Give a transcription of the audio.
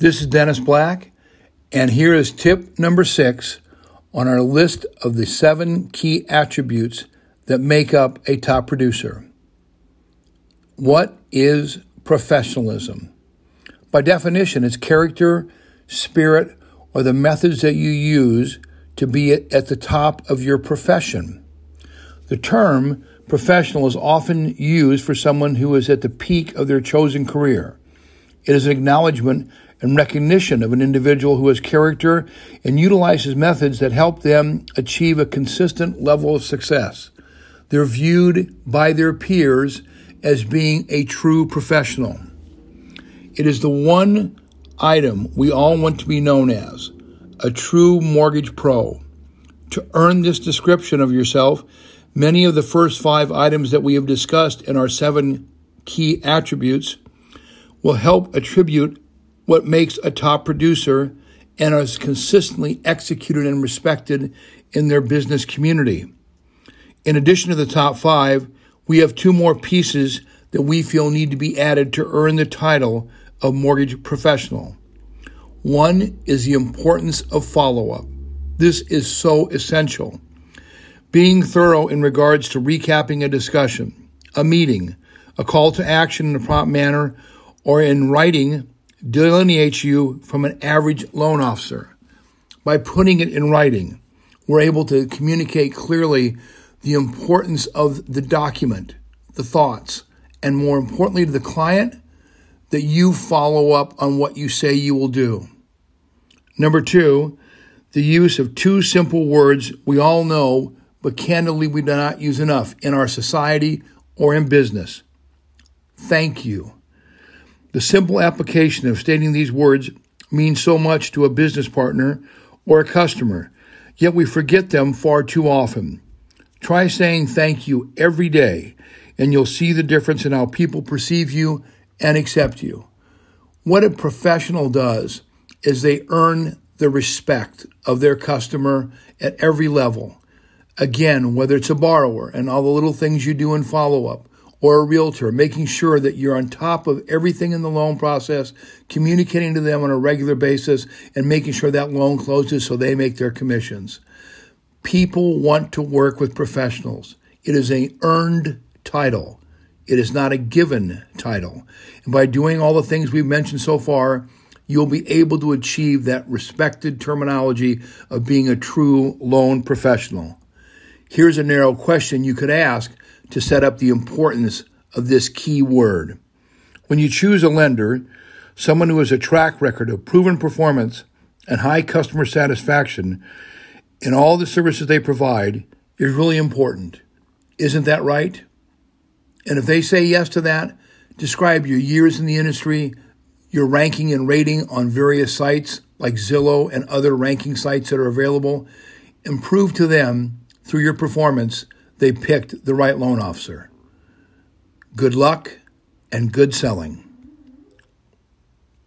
This is Dennis Black, and here is tip number six on our list of the seven key attributes that make up a top producer. What is professionalism? By definition, it's character, spirit, or the methods that you use to be at the top of your profession. The term professional is often used for someone who is at the peak of their chosen career. It is an acknowledgement and recognition of an individual who has character and utilizes methods that help them achieve a consistent level of success. They're viewed by their peers as being a true professional. It is the one item we all want to be known as a true mortgage pro. To earn this description of yourself, many of the first five items that we have discussed in our seven key attributes will help attribute what makes a top producer and is consistently executed and respected in their business community. In addition to the top five, we have two more pieces that we feel need to be added to earn the title of mortgage professional. One is the importance of follow up. This is so essential. Being thorough in regards to recapping a discussion, a meeting, a call to action in a prompt manner, or in writing delineates you from an average loan officer. By putting it in writing, we're able to communicate clearly the importance of the document, the thoughts, and more importantly to the client, that you follow up on what you say you will do. Number two, the use of two simple words we all know, but candidly we do not use enough in our society or in business. Thank you. The simple application of stating these words means so much to a business partner or a customer, yet we forget them far too often. Try saying thank you every day, and you'll see the difference in how people perceive you and accept you. What a professional does is they earn the respect of their customer at every level. Again, whether it's a borrower and all the little things you do in follow up, or a realtor, making sure that you're on top of everything in the loan process, communicating to them on a regular basis, and making sure that loan closes so they make their commissions. People want to work with professionals. It is an earned title. It is not a given title. And by doing all the things we've mentioned so far, you'll be able to achieve that respected terminology of being a true loan professional. Here's a narrow question you could ask to set up the importance of this key word. When you choose a lender, someone who has a track record of proven performance and high customer satisfaction in all the services they provide is really important. Isn't that right? And if they say yes to that, describe your years in the industry, your ranking and rating on various sites like Zillow and other ranking sites that are available, and prove to them through your performance they picked the right loan officer. Good luck and good selling.